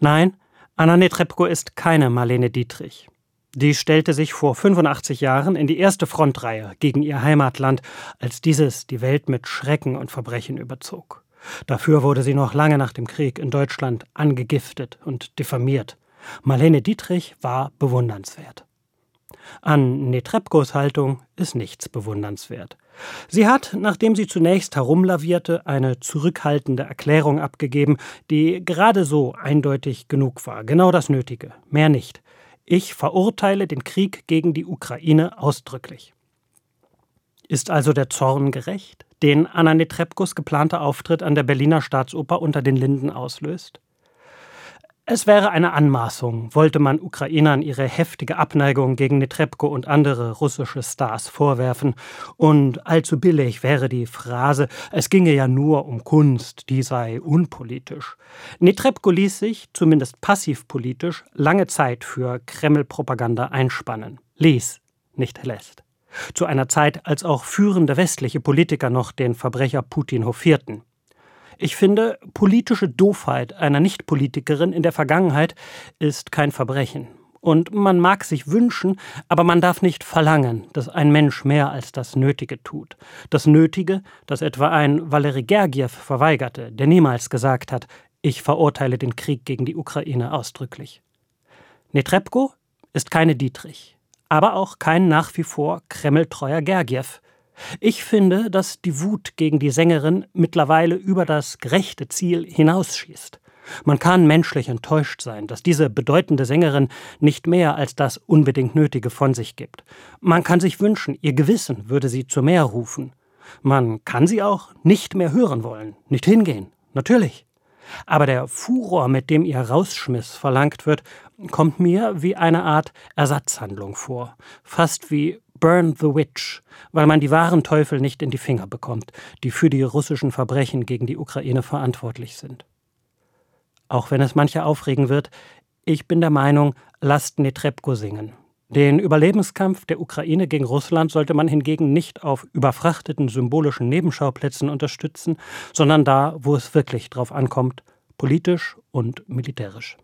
Nein, Anna Netrebko ist keine Marlene Dietrich. Die stellte sich vor 85 Jahren in die erste Frontreihe gegen ihr Heimatland, als dieses die Welt mit Schrecken und Verbrechen überzog. Dafür wurde sie noch lange nach dem Krieg in Deutschland angegiftet und diffamiert. Marlene Dietrich war bewundernswert. An Netrebkos Haltung ist nichts bewundernswert. Sie hat, nachdem sie zunächst herumlavierte, eine zurückhaltende Erklärung abgegeben, die gerade so eindeutig genug war, genau das Nötige, mehr nicht. Ich verurteile den Krieg gegen die Ukraine ausdrücklich. Ist also der Zorn gerecht, den Anna Netrebkos geplanter Auftritt an der Berliner Staatsoper unter den Linden auslöst? Es wäre eine Anmaßung, wollte man Ukrainern ihre heftige Abneigung gegen Netrebko und andere russische Stars vorwerfen. Und allzu billig wäre die Phrase, es ginge ja nur um Kunst, die sei unpolitisch. Netrebko ließ sich, zumindest passivpolitisch, lange Zeit für Kreml-Propaganda einspannen. Ließ, nicht lässt. Zu einer Zeit, als auch führende westliche Politiker noch den Verbrecher Putin hofierten. Ich finde, politische Doofheit einer Nichtpolitikerin in der Vergangenheit ist kein Verbrechen. Und man mag sich wünschen, aber man darf nicht verlangen, dass ein Mensch mehr als das Nötige tut. Das Nötige, das etwa ein Valery Gergiev verweigerte, der niemals gesagt hat, ich verurteile den Krieg gegen die Ukraine ausdrücklich. Netrebko ist keine Dietrich, aber auch kein nach wie vor kremltreuer Gergiev, ich finde, dass die Wut gegen die Sängerin mittlerweile über das gerechte Ziel hinausschießt. Man kann menschlich enttäuscht sein, dass diese bedeutende Sängerin nicht mehr als das unbedingt Nötige von sich gibt. Man kann sich wünschen, ihr Gewissen würde sie zu mehr rufen. Man kann sie auch nicht mehr hören wollen, nicht hingehen, natürlich. Aber der Furor, mit dem ihr Rausschmiss verlangt wird, kommt mir wie eine Art Ersatzhandlung vor, fast wie Burn the Witch, weil man die wahren Teufel nicht in die Finger bekommt, die für die russischen Verbrechen gegen die Ukraine verantwortlich sind. Auch wenn es manche aufregen wird, ich bin der Meinung, lasst Netrebko singen. Den Überlebenskampf der Ukraine gegen Russland sollte man hingegen nicht auf überfrachteten symbolischen Nebenschauplätzen unterstützen, sondern da, wo es wirklich drauf ankommt, politisch und militärisch.